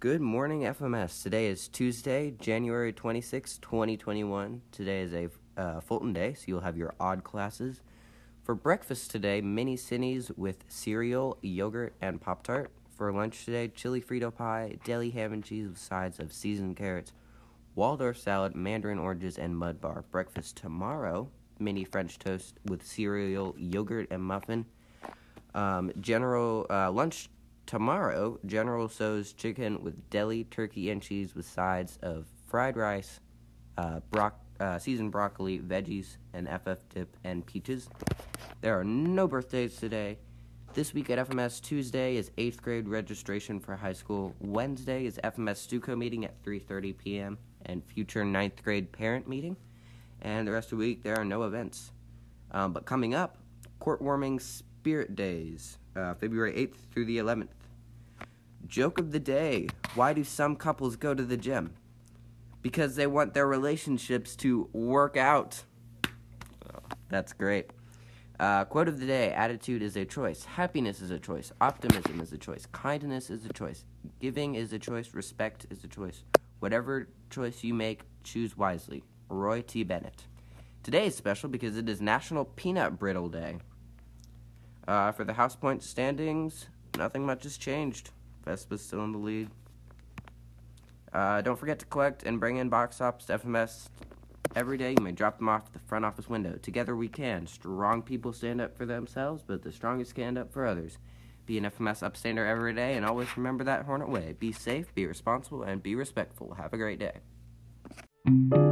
Good morning, FMS. Today is Tuesday, January 26, 2021. Today is a uh, Fulton day, so you'll have your odd classes. For breakfast today, mini cinnies with cereal, yogurt, and Pop Tart. For lunch today, chili Frito pie, deli ham and cheese with sides of seasoned carrots, Waldorf salad, mandarin oranges, and mud bar. Breakfast tomorrow, mini French toast with cereal, yogurt, and muffin. Um, general uh, lunch tomorrow, General Tso's chicken with deli, turkey, and cheese with sides of fried rice, uh, broc- uh, seasoned broccoli, veggies, and FF dip and peaches. There are no birthdays today. This week at FMS, Tuesday is 8th grade registration for high school. Wednesday is FMS Stuco meeting at 3.30 p.m. and future 9th grade parent meeting. And the rest of the week, there are no events. Um, but coming up, court warming spirit days, uh, February 8th through the 11th. Joke of the day Why do some couples go to the gym? Because they want their relationships to work out. That's great. Uh, quote of the day Attitude is a choice. Happiness is a choice. Optimism is a choice. Kindness is a choice. Giving is a choice. Respect is a choice. Whatever choice you make, choose wisely. Roy T. Bennett. Today is special because it is National Peanut Brittle Day. Uh, for the House Point standings, nothing much has changed. Vespa's still in the lead. Uh, don't forget to collect and bring in box tops to FMS every day. You may drop them off at the front office window. Together we can. Strong people stand up for themselves, but the strongest stand up for others. Be an FMS upstander every day, and always remember that Hornet way. Be safe, be responsible, and be respectful. Have a great day.